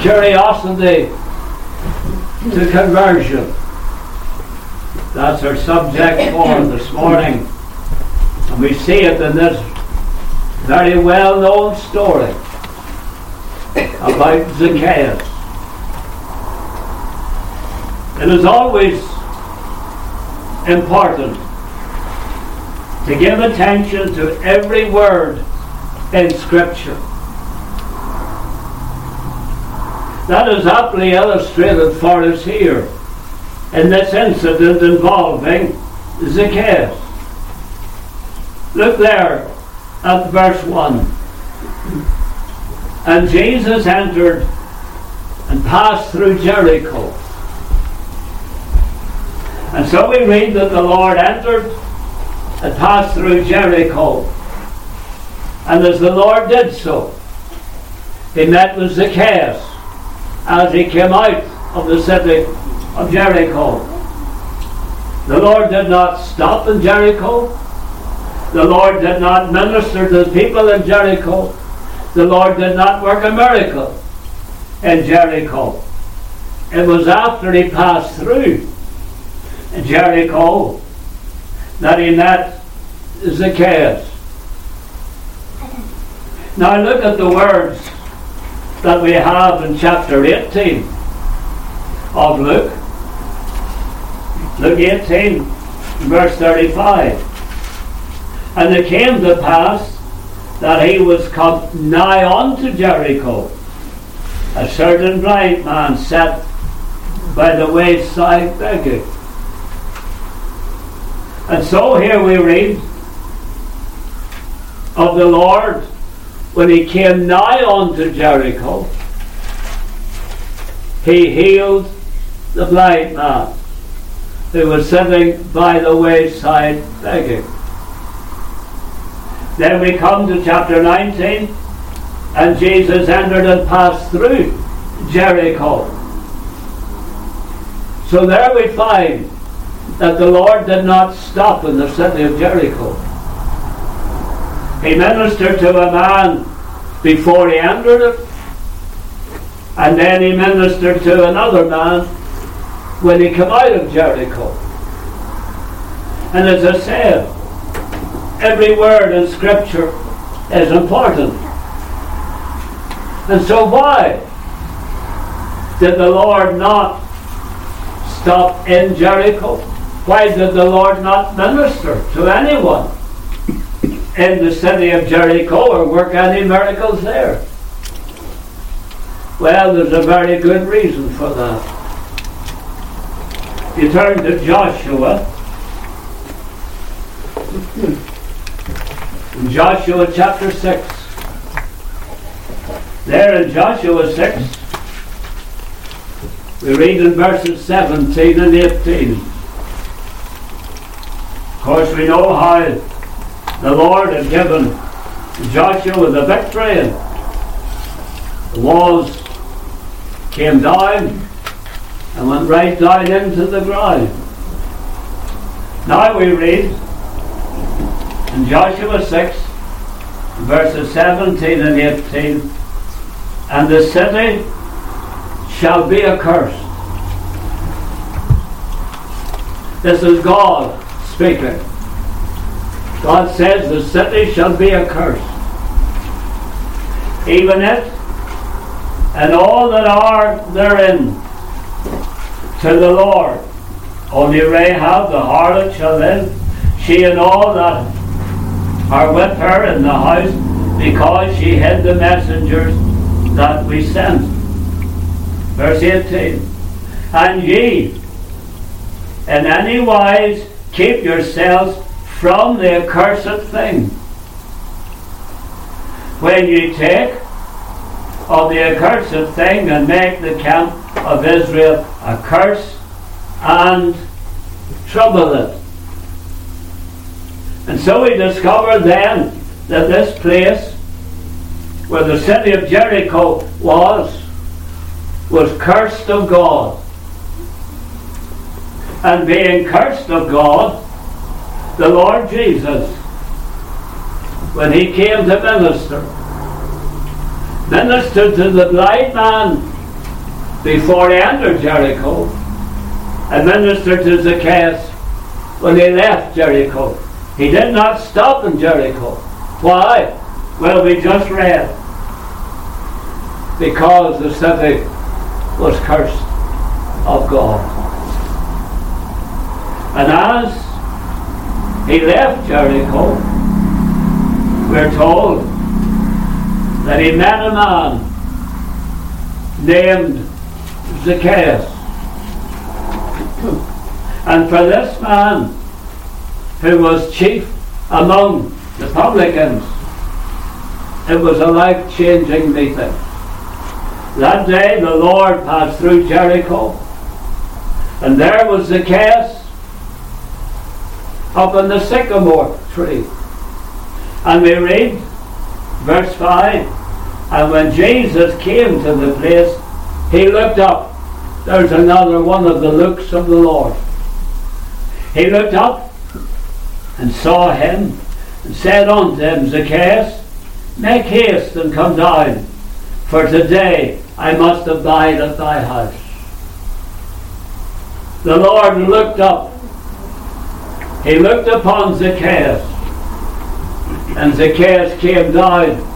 curiosity to conversion. That's our subject for this morning. And we see it in this very well known story about Zacchaeus. It is always important to give attention to every word in Scripture. That is aptly illustrated for us here in this incident involving Zacchaeus. Look there at verse 1. And Jesus entered and passed through Jericho. And so we read that the Lord entered and passed through Jericho. And as the Lord did so, he met with Zacchaeus as he came out of the city of Jericho. The Lord did not stop in Jericho. The Lord did not minister to the people in Jericho. The Lord did not work a miracle in Jericho. It was after he passed through Jericho that he met Zacchaeus. Now look at the words that we have in chapter 18 of Luke. Luke 18, verse 35. And it came to pass that he was come nigh unto Jericho. A certain blind man sat by the wayside begging. And so here we read of the Lord when he came nigh unto Jericho, he healed the blind man who was sitting by the wayside begging. Then we come to chapter 19, and Jesus entered and passed through Jericho. So there we find that the Lord did not stop in the city of Jericho. He ministered to a man before he entered it, and then he ministered to another man when he came out of Jericho. And as I said, every word in Scripture is important. And so why did the Lord not stop in Jericho? Why did the Lord not minister to anyone? In the city of Jericho or work any miracles there? Well, there's a very good reason for that. You turn to Joshua. In Joshua chapter 6. There in Joshua 6, we read in verses 17 and 18. Of course, we know how the Lord had given Joshua the victory and the walls came down and went right down into the ground. Now we read in Joshua 6, verses 17 and 18, and the city shall be accursed. This is God speaking. God says the city shall be accursed. Even it and all that are therein to the Lord. Only Rahab the harlot shall live, she and all that are with her in the house, because she hid the messengers that we sent. Verse 18. And ye in any wise keep yourselves from the accursed thing. When you take of the accursed thing and make the camp of Israel a curse and trouble it. And so we discover then that this place where the city of Jericho was was cursed of God. And being cursed of God, the Lord Jesus, when he came to minister, ministered to the blind man before he entered Jericho and ministered to Zacchaeus when he left Jericho. He did not stop in Jericho. Why? Well, we just read. Because the city was cursed of God. And as he left Jericho, we're told that he met a man named Zacchaeus. And for this man, who was chief among the publicans, it was a life changing meeting. That day the Lord passed through Jericho, and there was Zacchaeus up in the sycamore tree. And we read verse 5 And when Jesus came to the place, he looked up. There's another one of the looks of the Lord. He looked up and saw him and said unto him, Zacchaeus, make haste and come down, for today I must abide at thy house. The Lord looked up. He looked upon Zacchaeus, and Zacchaeus came down.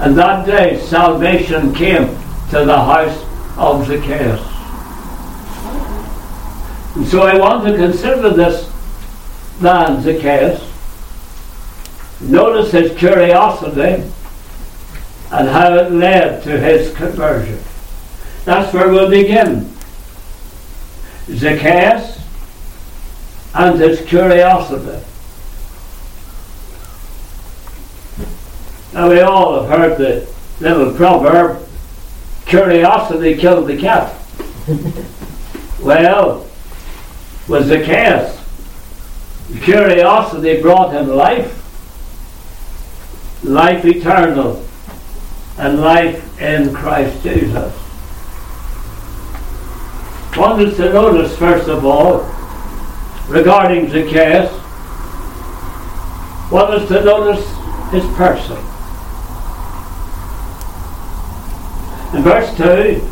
And that day salvation came to the house of Zacchaeus. And so I want to consider this man, Zacchaeus. Notice his curiosity and how it led to his conversion. That's where we'll begin. Zacchaeus and his curiosity. Now we all have heard the little proverb, curiosity killed the cat. well, was with Zacchaeus, curiosity brought him life, life eternal, and life in Christ Jesus. One is to notice, first of all, regarding Zacchaeus, is to notice his person. In verse 2,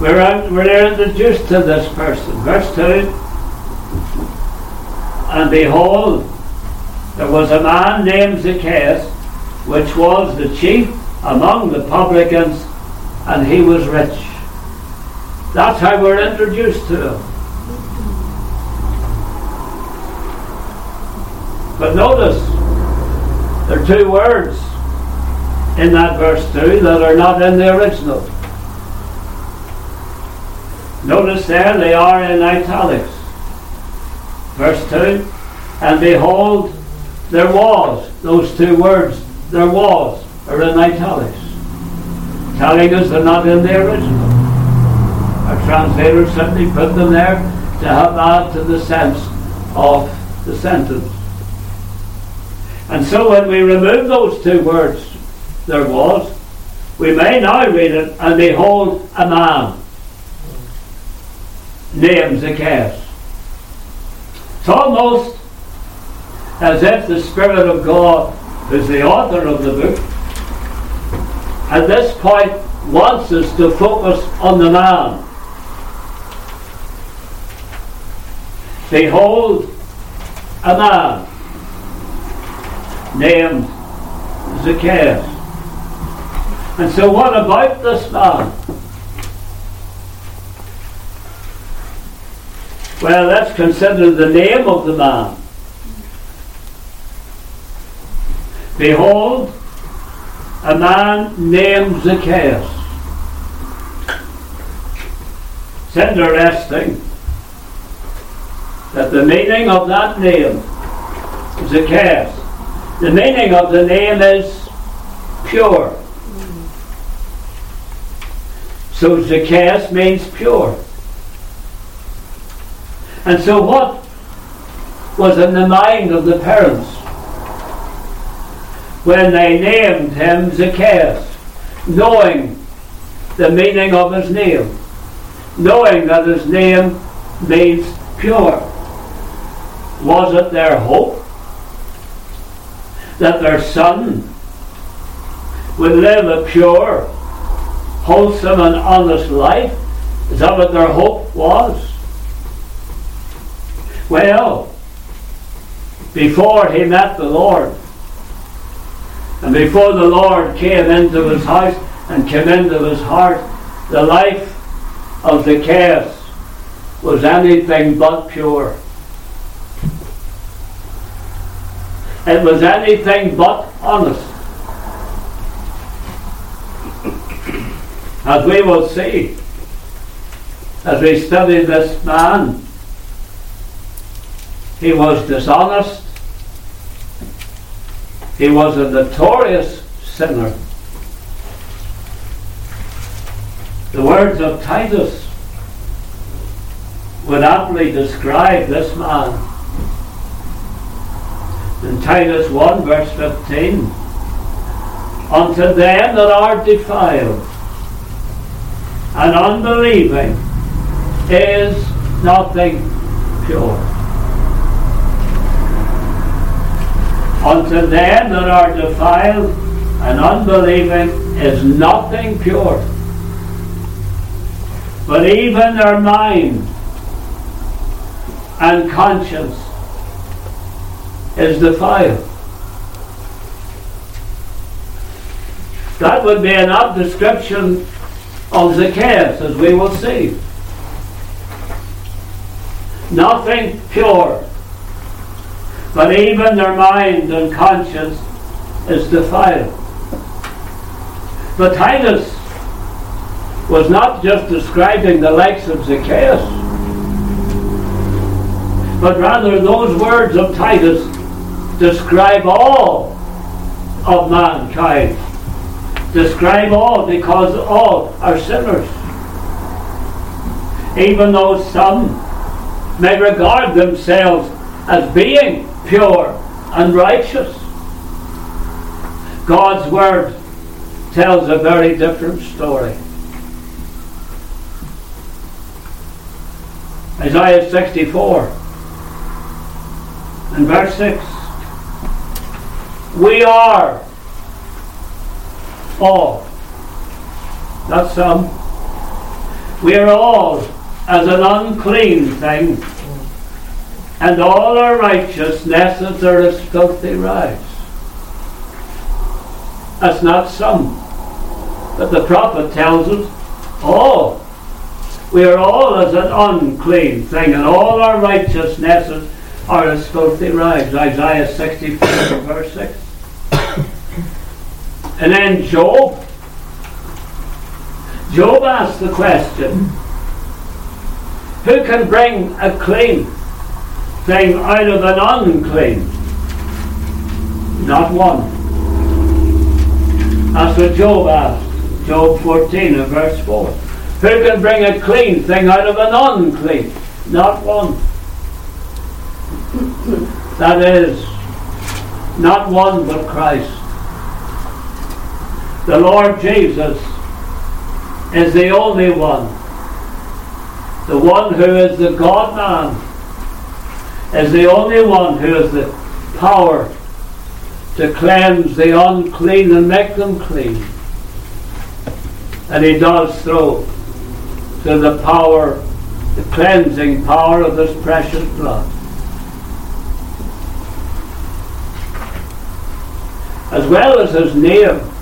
we're, we're introduced to this person. Verse 2 And behold, there was a man named Zacchaeus, which was the chief among the publicans, and he was rich. That's how we're introduced to him. But notice, there are two words in that verse 2 that are not in the original. Notice there they are in italics. Verse 2 And behold, there was, those two words, there was, are in italics, telling us they're not in the original. Our translators simply put them there to help add to the sense of the sentence. And so when we remove those two words, there was. We may now read it, and behold, a man named Zacchaeus. It's almost as if the Spirit of God, who's the author of the book, at this point wants us to focus on the man. Behold, a man named Zacchaeus. And so, what about this man? Well, let's consider the name of the man. Behold, a man named Zacchaeus. It's interesting that the meaning of that name, Zacchaeus, the meaning of the name is pure. So Zacchaeus means pure. And so what was in the mind of the parents when they named him Zacchaeus, knowing the meaning of his name, knowing that his name means pure? Was it their hope that their son would live a pure, wholesome and honest life? Is that what their hope was? Well, before he met the Lord, and before the Lord came into his house and came into his heart, the life of Zacchaeus was anything but pure. It was anything but honest. As we will see, as we study this man, he was dishonest. He was a notorious sinner. The words of Titus would aptly describe this man. In Titus 1, verse 15, unto them that are defiled and unbelieving is nothing pure. Unto them that are defiled and unbelieving is nothing pure, but even their mind and conscience is defiled. That would be an apt description of Zacchaeus, as we will see. Nothing pure, but even their mind and conscience is defiled. But Titus was not just describing the likes of Zacchaeus, but rather those words of Titus describe all of mankind. Describe all because all are sinners. Even though some may regard themselves as being pure and righteous. God's Word tells a very different story. Isaiah 64 and verse 6. We are all, not some, we are all as an unclean thing, and all our righteousnesses are as filthy rags. That's not some. But the prophet tells us all. We are all as an unclean thing, and all our righteousnesses are as filthy rags. Isaiah 64, verse 6. And then Job. Job asked the question Who can bring a clean thing out of an unclean? Not one. That's what Job asked. Job 14 and verse 4. Who can bring a clean thing out of an unclean? Not one. That is, not one but Christ. The Lord Jesus is the only one. The one who is the God man is the only one who has the power to cleanse the unclean and make them clean. And he does so through the power, the cleansing power of his precious blood. As well as his name,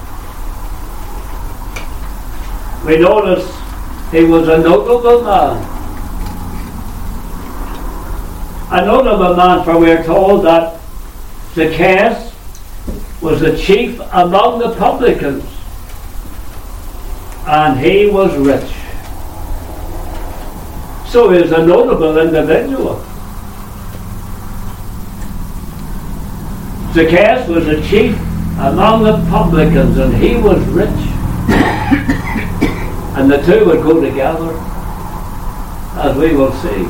we notice he was a notable man. A notable man, for we are told that Zacchaeus was the chief among the publicans, and he was rich. So he is a notable individual. Zacchaeus was the chief among the publicans, and he was rich. And the two would go together, as we will see.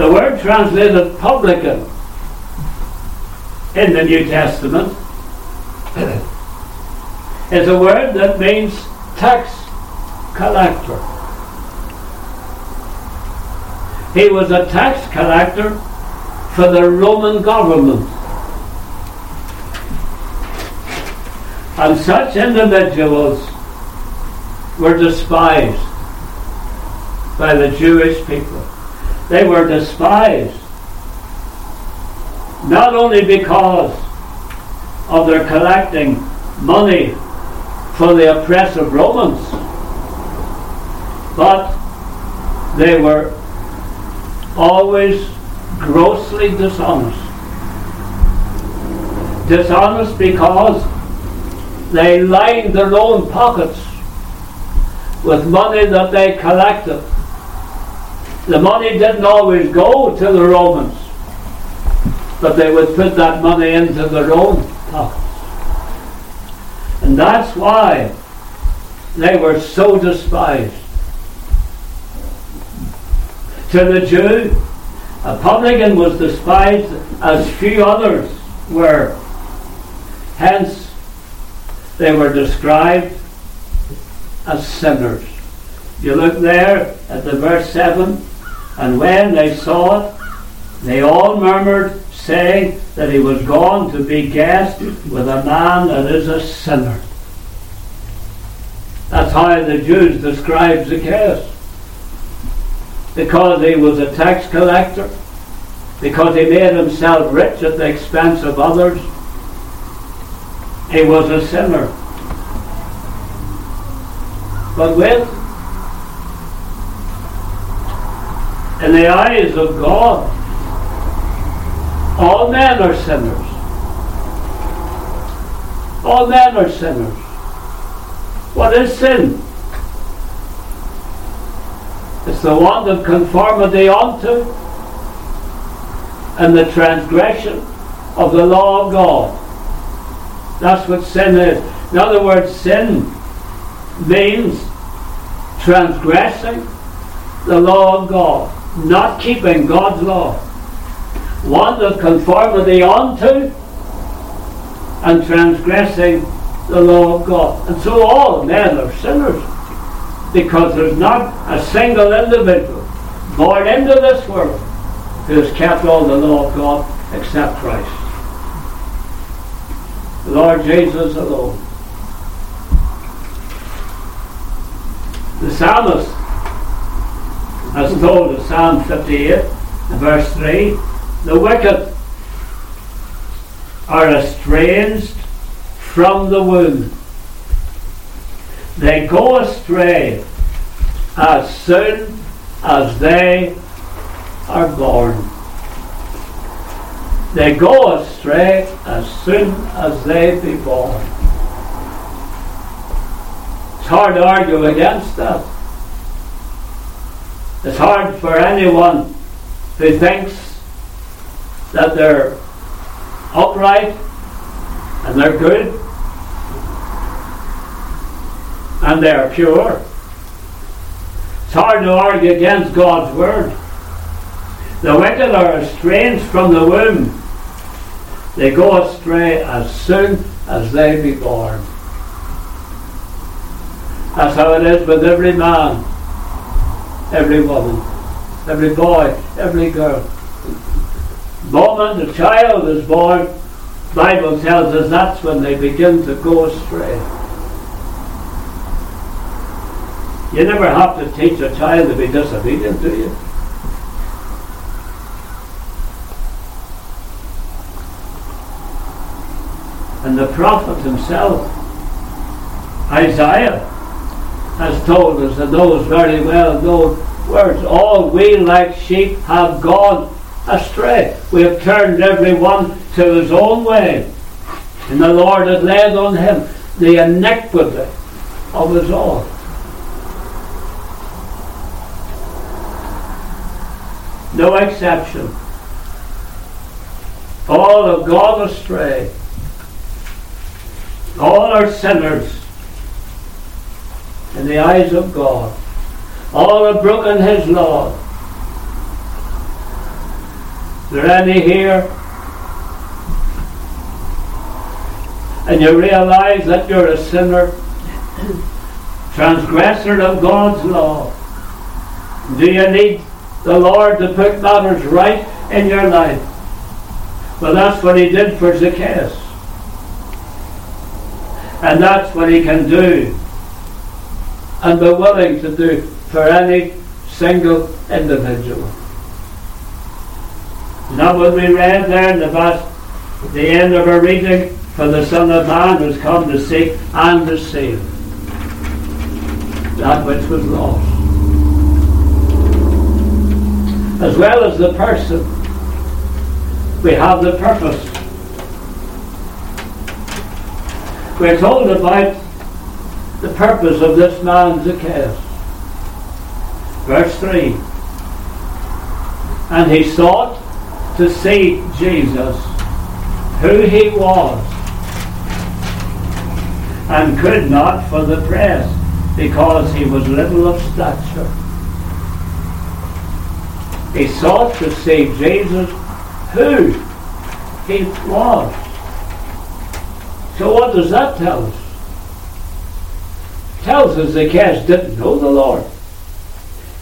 The word translated publican in the New Testament is a word that means tax collector. He was a tax collector for the Roman government. And such individuals were despised by the Jewish people. They were despised not only because of their collecting money for the oppressive Romans, but they were always grossly dishonest. Dishonest because they lined their own pockets with money that they collected. The money didn't always go to the Romans, but they would put that money into their own pockets. And that's why they were so despised. To the Jew, a publican was despised as few others were. Hence, they were described as sinners. You look there at the verse 7, and when they saw it, they all murmured, saying that he was gone to be guest with a man that is a sinner. That's how the Jews describe Zacchaeus. Because he was a tax collector, because he made himself rich at the expense of others, he was a sinner. But with, in the eyes of God, all men are sinners. All men are sinners. What is sin? It's the want of conformity unto and the transgression of the law of God. That's what sin is. In other words, sin means transgressing the law of God, not keeping God's law want of conformity unto and transgressing the law of God. And so all men are sinners because there's not a single individual born into this world who has kept all the law of God except Christ. Lord Jesus alone. The psalmist has told us, Psalm 58, verse 3, the wicked are estranged from the womb. They go astray as soon as they are born. They go astray as soon as they be born. It's hard to argue against that. It's hard for anyone who thinks that they're upright and they're good and they're pure. It's hard to argue against God's word. The wicked are estranged from the womb. They go astray as soon as they be born. That's how it is with every man, every woman, every boy, every girl The moment a child is born, Bible tells us that's when they begin to go astray. You never have to teach a child to be disobedient, do you? And the prophet himself, Isaiah, has told us in those very well known words, all we like sheep have gone astray. We have turned every one to his own way. And the Lord had laid on him the iniquity of us all. No exception. All have gone astray. All are sinners in the eyes of God. All have broken his law Is there any here? And you realize that you're a sinner, transgressor of God's law. Do you need the Lord to put matters right in your life? Well, that's what he did for Zacchaeus. And that's what he can do and be willing to do for any single individual. Now what we read there in the verse, the end of our reading, for the Son of Man has come to seek and to save that which was lost. As well as the person, we have the purpose. We're told about the purpose of this man Zacchaeus. Verse 3 And he sought to see Jesus, who he was, and could not for the press, because he was little of stature. He sought to see Jesus, who he was. So what does that tell us? tells us the Zacchaeus didn't know the Lord.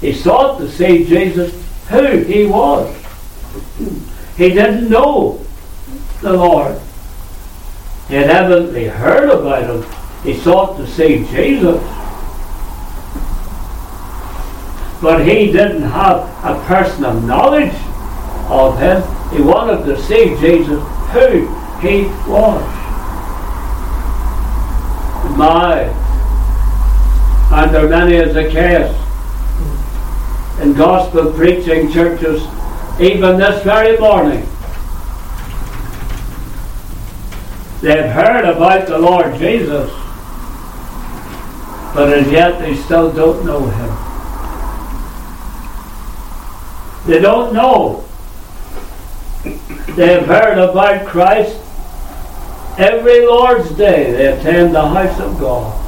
He sought to see Jesus who he was. He didn't know the Lord. He had evidently heard about him. He sought to see Jesus. But he didn't have a personal knowledge of him. He wanted to see Jesus who he was. My and there are many as Zacchaeus in gospel preaching churches, even this very morning. They've heard about the Lord Jesus, but as yet they still don't know Him. They don't know. They've heard about Christ every Lord's Day. They attend the house of God.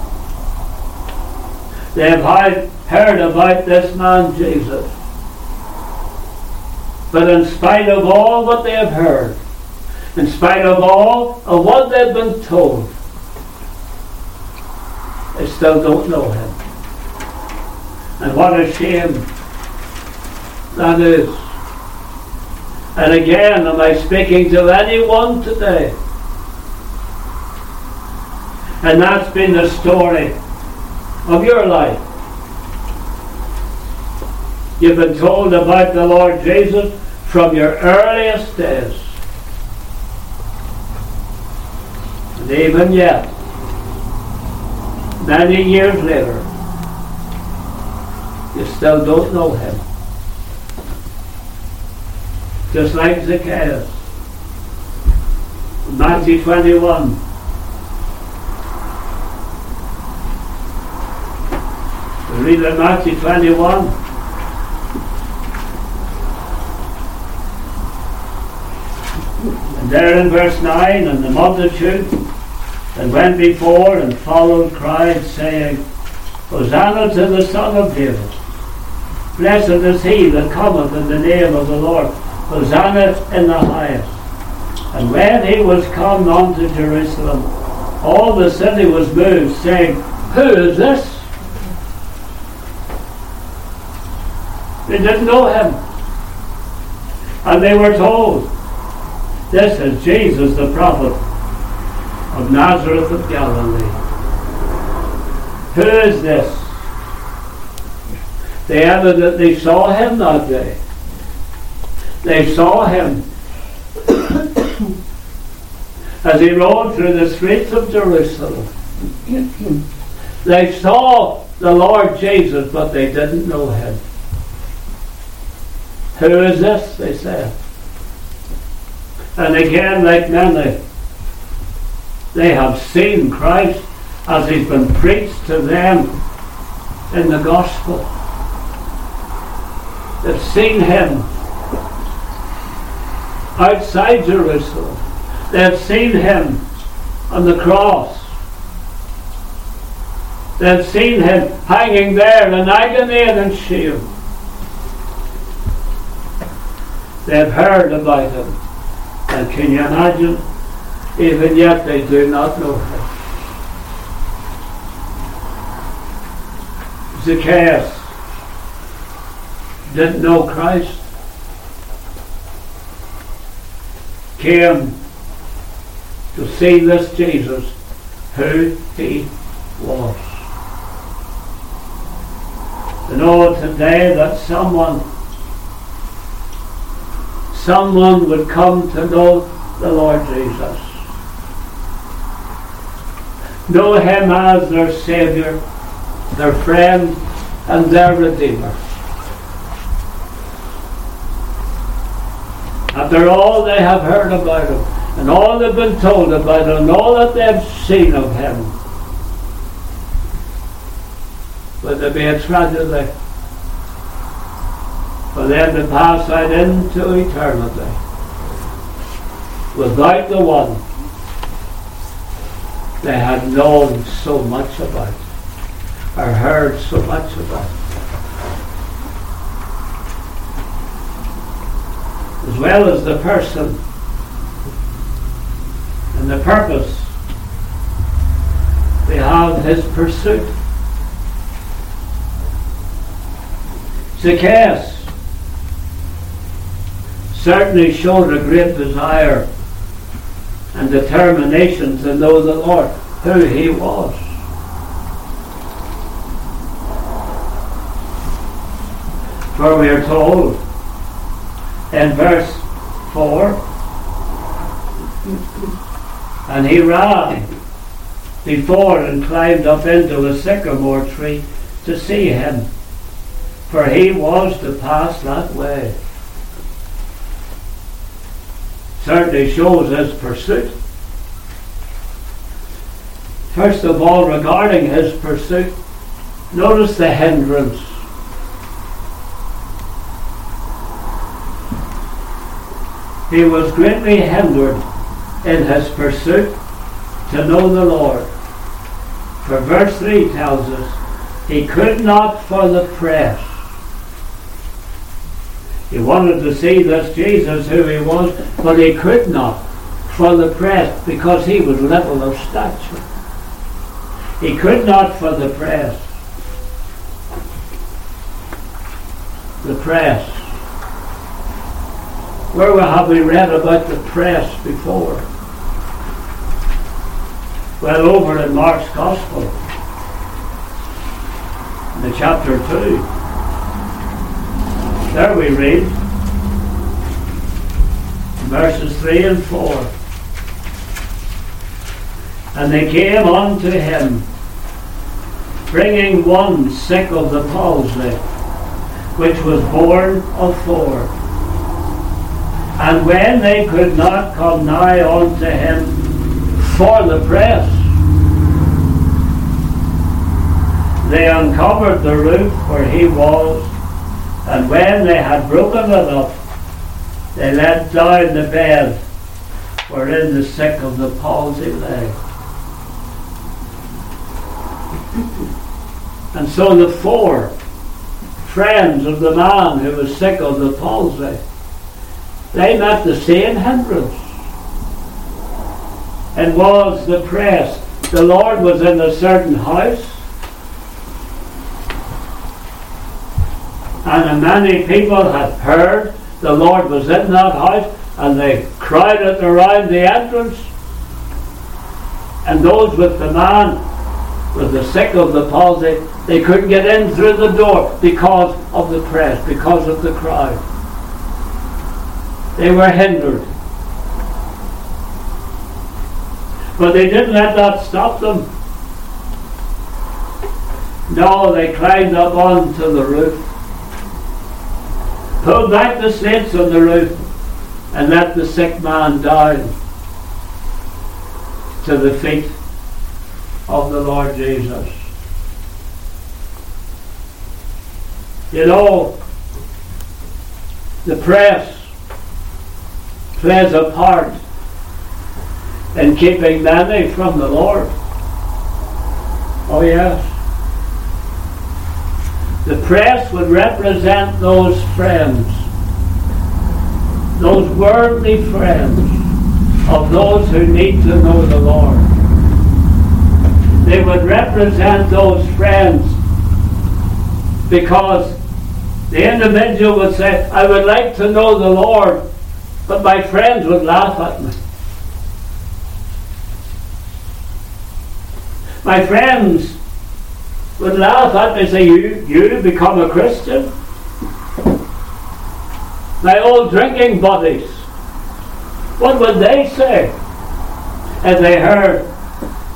They have heard about this man Jesus. But in spite of all what they have heard, in spite of all of what they've been told, they still don't know him. And what a shame that is. And again, am I speaking to anyone today? And that's been the story of your life. You've been told about the Lord Jesus from your earliest days. And even yet, many years later, you still don't know him. Just like Zacchaeus. Matthew 21. Read in Matthew 21. And there in verse 9, and the multitude that went before and followed cried, saying, Hosanna to the Son of David. Blessed is he that cometh in the name of the Lord. Hosanna in the highest. And when he was come unto Jerusalem, all the city was moved, saying, Who is this? They didn't know him. And they were told, This is Jesus the prophet of Nazareth of Galilee. Who is this? They added that they saw him that day. They saw him as he rode through the streets of Jerusalem. they saw the Lord Jesus, but they didn't know him. Who is this? They said. And again, like many, they have seen Christ as he's been preached to them in the gospel. They've seen him outside Jerusalem. They've seen him on the cross. They've seen him hanging there in agony and in shame. They've heard about him. And can you imagine? Even yet they do not know him. Zacchaeus didn't know Christ. Came to see this Jesus who he was. To know today that someone someone would come to know the Lord Jesus. Know him as their Saviour, their friend, and their Redeemer. After all they have heard about him, and all they've been told about him, and all that they've seen of him, would there be a tragedy for them to pass out into eternity without the one they had known so much about or heard so much about. As well as the person and the purpose, they have his pursuit. Zacchaeus certainly showed a great desire and determination to know the Lord, who he was. For we are told in verse 4 and he ran before and climbed up into a sycamore tree to see him, for he was to pass that way certainly shows his pursuit. First of all, regarding his pursuit, notice the hindrance. He was greatly hindered in his pursuit to know the Lord. For verse 3 tells us, he could not for the press he wanted to see this Jesus who he was, but he could not for the press because he was little of stature. He could not for the press. The press. Where have we read about the press before? Well, over in Mark's Gospel, in the chapter 2. There we read verses 3 and 4. And they came unto him, bringing one sick of the palsy, which was borne of four. And when they could not come nigh unto him for the press, they uncovered the roof where he was and when they had broken it up, they let down the bed wherein the sick of the palsy lay. And so the four friends of the man who was sick of the palsy, they met the same hindrance. And was the press. The Lord was in a certain house And many people had heard the Lord was in that house and they crowded around the entrance. And those with the man with the sick of the palsy, they couldn't get in through the door because of the press, because of the crowd. They were hindered. But they didn't let that stop them. No, they climbed up onto the roof pulled back the slats on the roof and let the sick man down to the feet of the Lord Jesus. You know, the press plays a part in keeping many from the Lord. Oh, yes. The press would represent those friends, those worldly friends of those who need to know the Lord. They would represent those friends because the individual would say, I would like to know the Lord, but my friends would laugh at me. My friends would laugh at me say, You, you become a Christian? My old drinking buddies, what would they say if they heard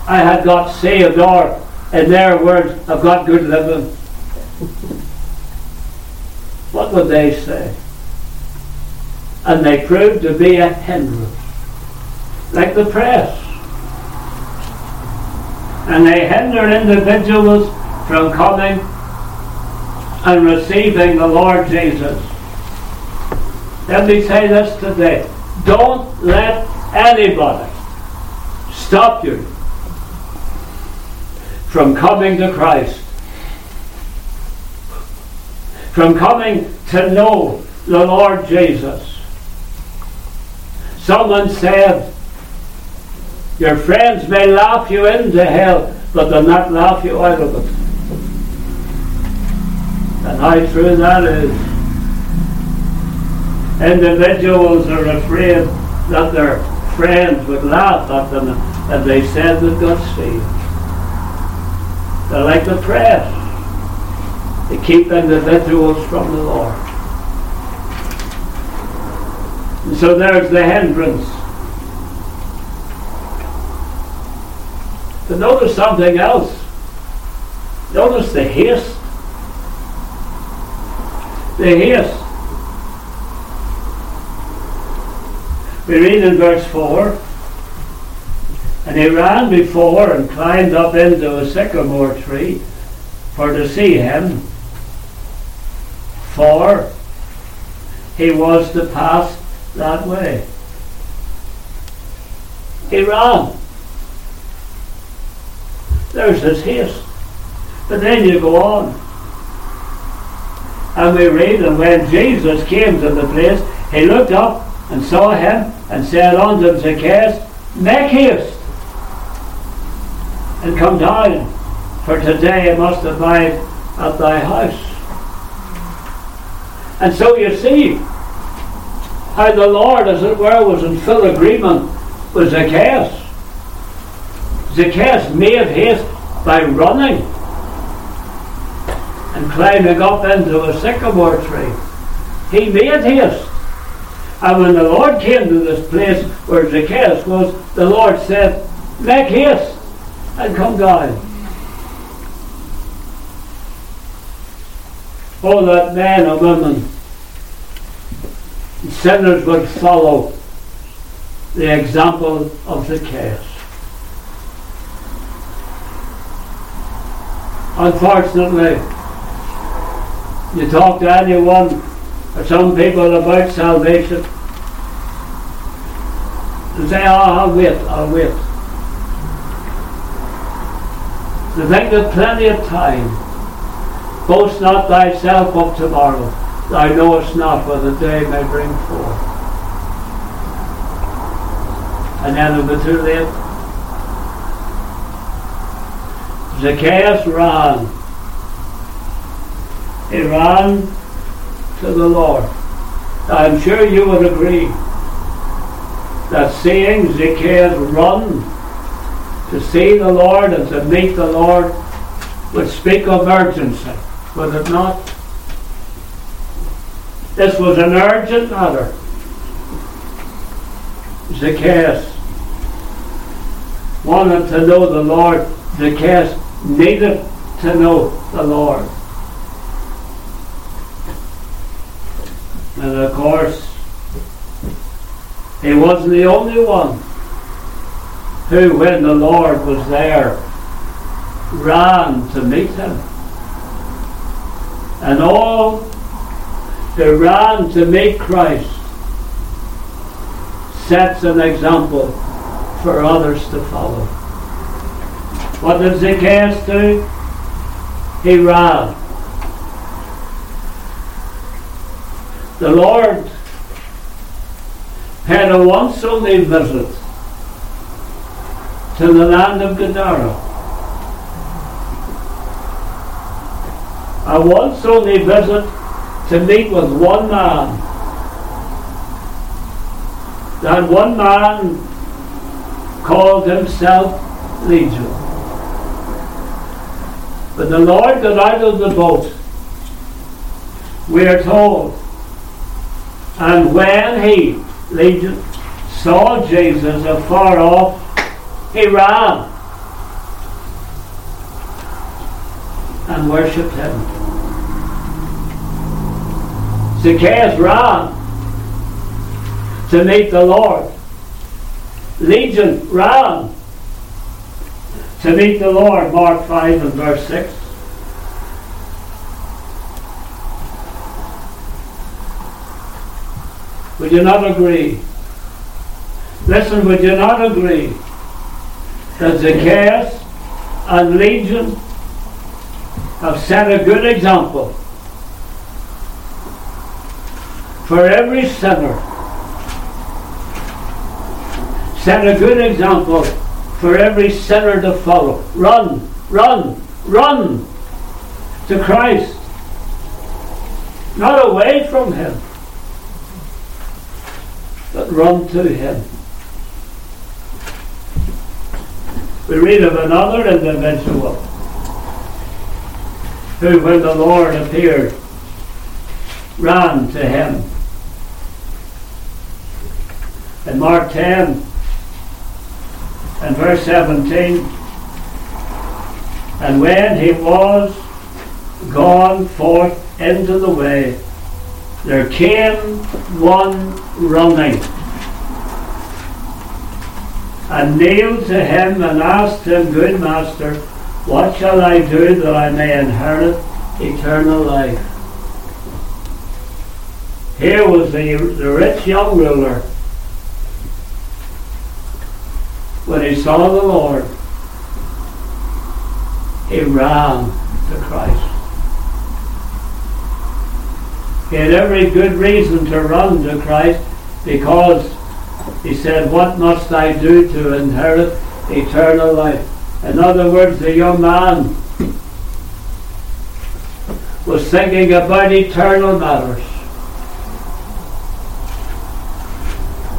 I had got saved or, in their words, I've got good living? What would they say? And they proved to be a hindrance, like the press. And they hinder individuals from coming and receiving the Lord Jesus. Let me say this today. Don't let anybody stop you from coming to Christ, from coming to know the Lord Jesus. Someone said, Your friends may laugh you into hell, but they'll not laugh you out of it. How true that is. Individuals are afraid that their friends would laugh at them if they said they got saved. They're like the press. They keep individuals from the Lord. And so there's the hindrance. But notice something else. Notice the haste. The haste. We read in verse 4 And he ran before and climbed up into a sycamore tree for to see him, for he was to pass that way. He ran. There's his haste. But then you go on. And we read, and when Jesus came to the place, he looked up and saw him and said unto Zacchaeus, Make haste and come down, for today I must abide at thy house. And so you see how the Lord, as it were, was in full agreement with Zacchaeus. Zacchaeus made haste by running and climbing up into a sycamore tree. He made haste. And when the Lord came to this place where Zacchaeus was, the Lord said, Make haste and come down. Oh, that man and women, sinners would follow the example of Zacchaeus. Unfortunately, you talk to anyone or some people about salvation, and say, oh, I'll wait, I'll wait. They think there's plenty of time. Boast not thyself of tomorrow. Thou knowest not what the day may bring forth. And then it'll be too late. Zacchaeus ran. He ran to the Lord. I'm sure you would agree that seeing Zacchaeus run to see the Lord and to meet the Lord would speak of urgency, would it not? This was an urgent matter. Zacchaeus wanted to know the Lord. Zacchaeus needed to know the Lord. And of course, he wasn't the only one who, when the Lord was there, ran to meet him. And all who ran to meet Christ sets an example for others to follow. What did Zacchaeus do? He ran. The Lord had a once only visit to the land of Gadara. A once only visit to meet with one man. That one man called himself Legion. But the Lord got out of the boat, we are told. And when he, Legion, saw Jesus afar off, he ran and worshipped him. Zacchaeus ran to meet the Lord. Legion ran to meet the Lord, Mark 5 and verse 6. Would you not agree? Listen, would you not agree that Zacchaeus and Legion have set a good example for every sinner? Set a good example for every sinner to follow. Run, run, run to Christ. Not away from Him, but run to Him. We read of another individual who, when the Lord appeared, ran to Him. In Mark 10, and verse 17. And when he was gone forth into the way, there came one running and kneeled to him and asked him, Good master, what shall I do that I may inherit eternal life? Here was the, the rich young ruler when he saw the Lord, he ran to Christ. He had every good reason to run to Christ because he said, What must I do to inherit eternal life? In other words, the young man was thinking about eternal matters.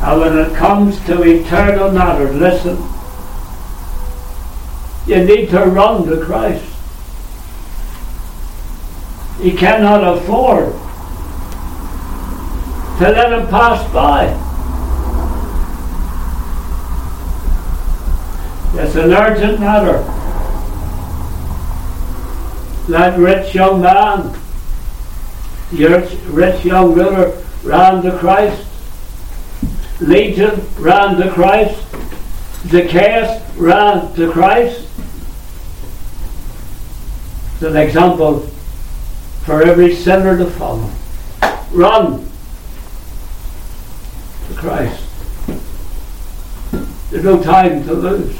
And when it comes to eternal matters, listen, you need to run to Christ. You cannot afford to let him pass by. It's an urgent matter. That rich young man, rich, rich young ruler, ran to Christ. Legion ran to Christ. Zacchaeus ran to Christ. It's an example for every sinner to follow. Run Christ. There's no time to lose.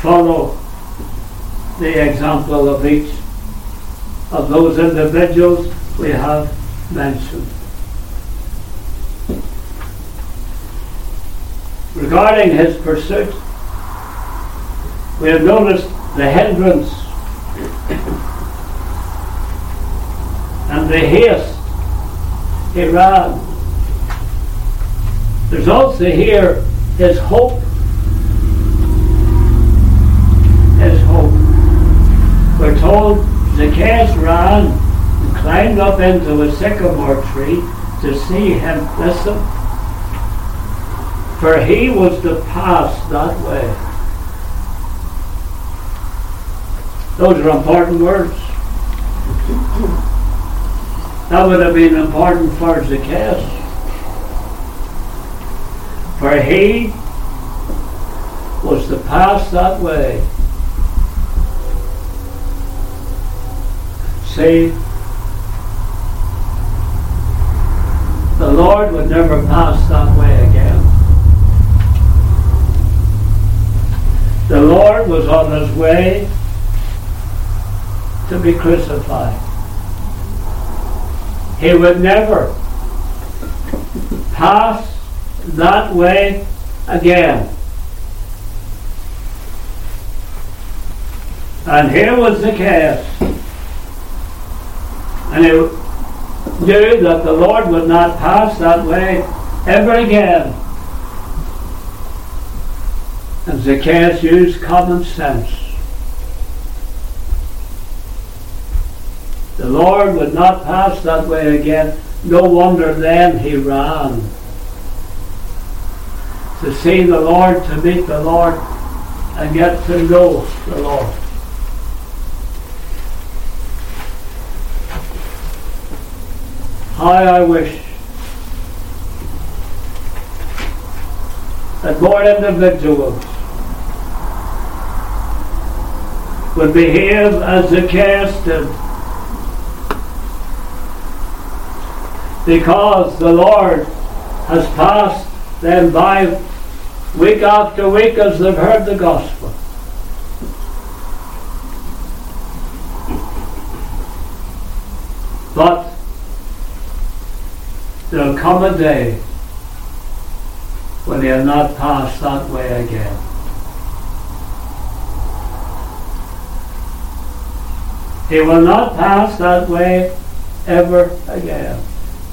Follow the example of each of those individuals we have mentioned. regarding his pursuit, we have noticed the hindrance and the haste he ran. There's also here his hope. His hope. We're told Zacchaeus ran and climbed up into a sycamore tree to see him. Listen for he was to pass that way. Those are important words. That would have been important for Zacchaeus. For he was to pass that way. See, the Lord would never pass that way again. The Lord was on his way to be crucified. He would never pass that way again. And here was the case. And he knew that the Lord would not pass that way ever again. And Zacchaeus used common sense. The Lord would not pass that way again. No wonder then he ran. To see the Lord, to meet the Lord, and get to know the Lord. How I wish that more individuals would behave as the cast did. Because the Lord has passed them by week after week as they've heard the gospel. But there'll come a day when they'll not pass that way again. He will not pass that way ever again.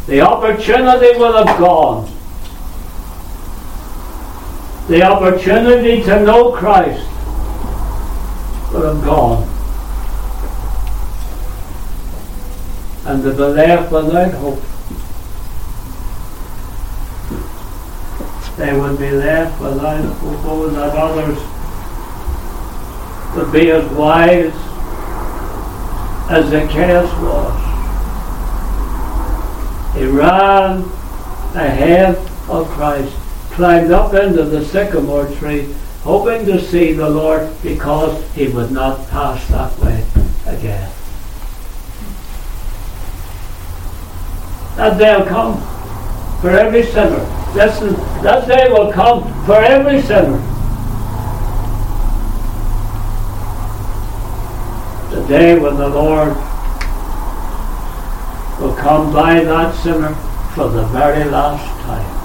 The opportunity will have gone. The opportunity to know Christ but I'm gone. And to be left without hope. They would be left without hope, oh, that others would be as wise as Zacchaeus was. He ran ahead of Christ, climbed up into the sycamore tree, hoping to see the Lord because he would not pass that way again. That day will come for every sinner. Listen, that day will come for every sinner. the day when the Lord will come by that sinner for the very last time.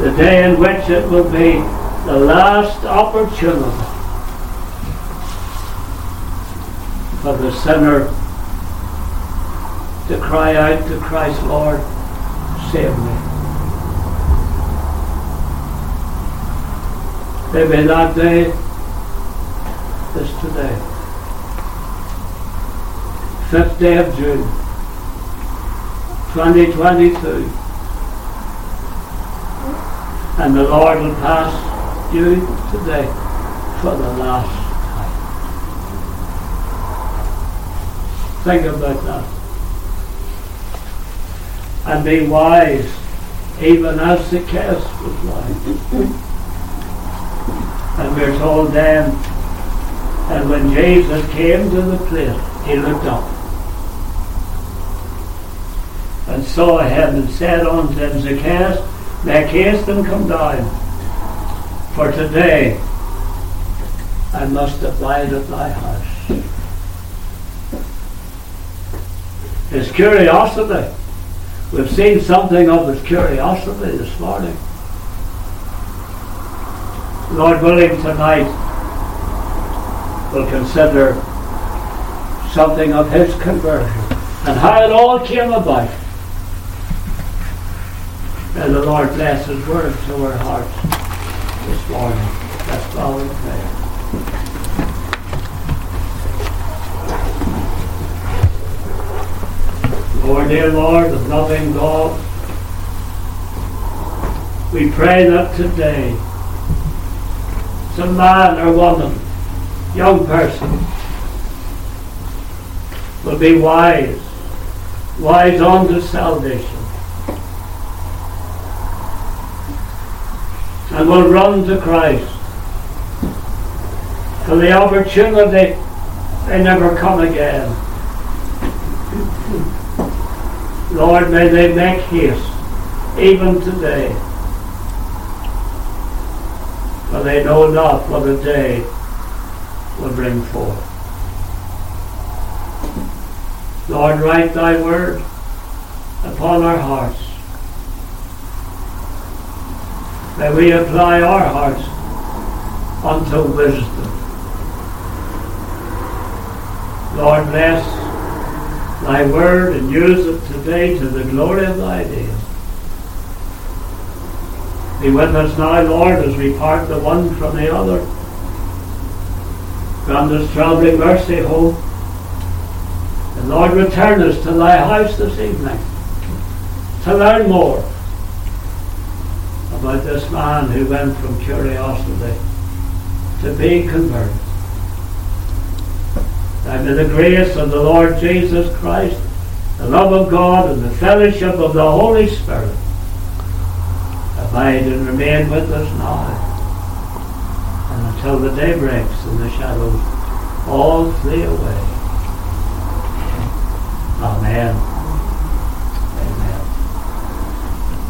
The day in which it will be the last opportunity for the sinner to cry out to Christ, Lord, save me. Maybe that day is today. Fifth day of June, 2022. And the Lord will pass you today for the last time. Think about that. And be wise, even as Zacchaeus was wise. And we're told then and when Jesus came to the place, he looked up and saw him and said unto him, Zacchaeus, make haste and come down, for today I must abide at thy house. His curiosity. We've seen something of his curiosity this morning. Lord willing, tonight we'll consider something of his conversion and how it all came about. May the Lord bless his word to our hearts this morning. Let's bow in prayer. Lord, dear Lord, of loving God, we pray that today some man or woman young person will be wise, wise unto salvation, and will run to Christ for the opportunity may never come again. Lord, may they make haste even today, for they know not what a day will bring forth. Lord, write thy word upon our hearts. May we apply our hearts unto wisdom. Lord, bless thy word and use it today to the glory of thy name. Be with us now, Lord, as we part the one from the other. Grant us travelling mercy home. And Lord, return us to thy house this evening to learn more about this man who went from curiosity to being converted. And in the grace of the Lord Jesus Christ, the love of God, and the fellowship of the Holy Spirit abide and remain with us now and until the day breaks and the shadows all flee away. Amen.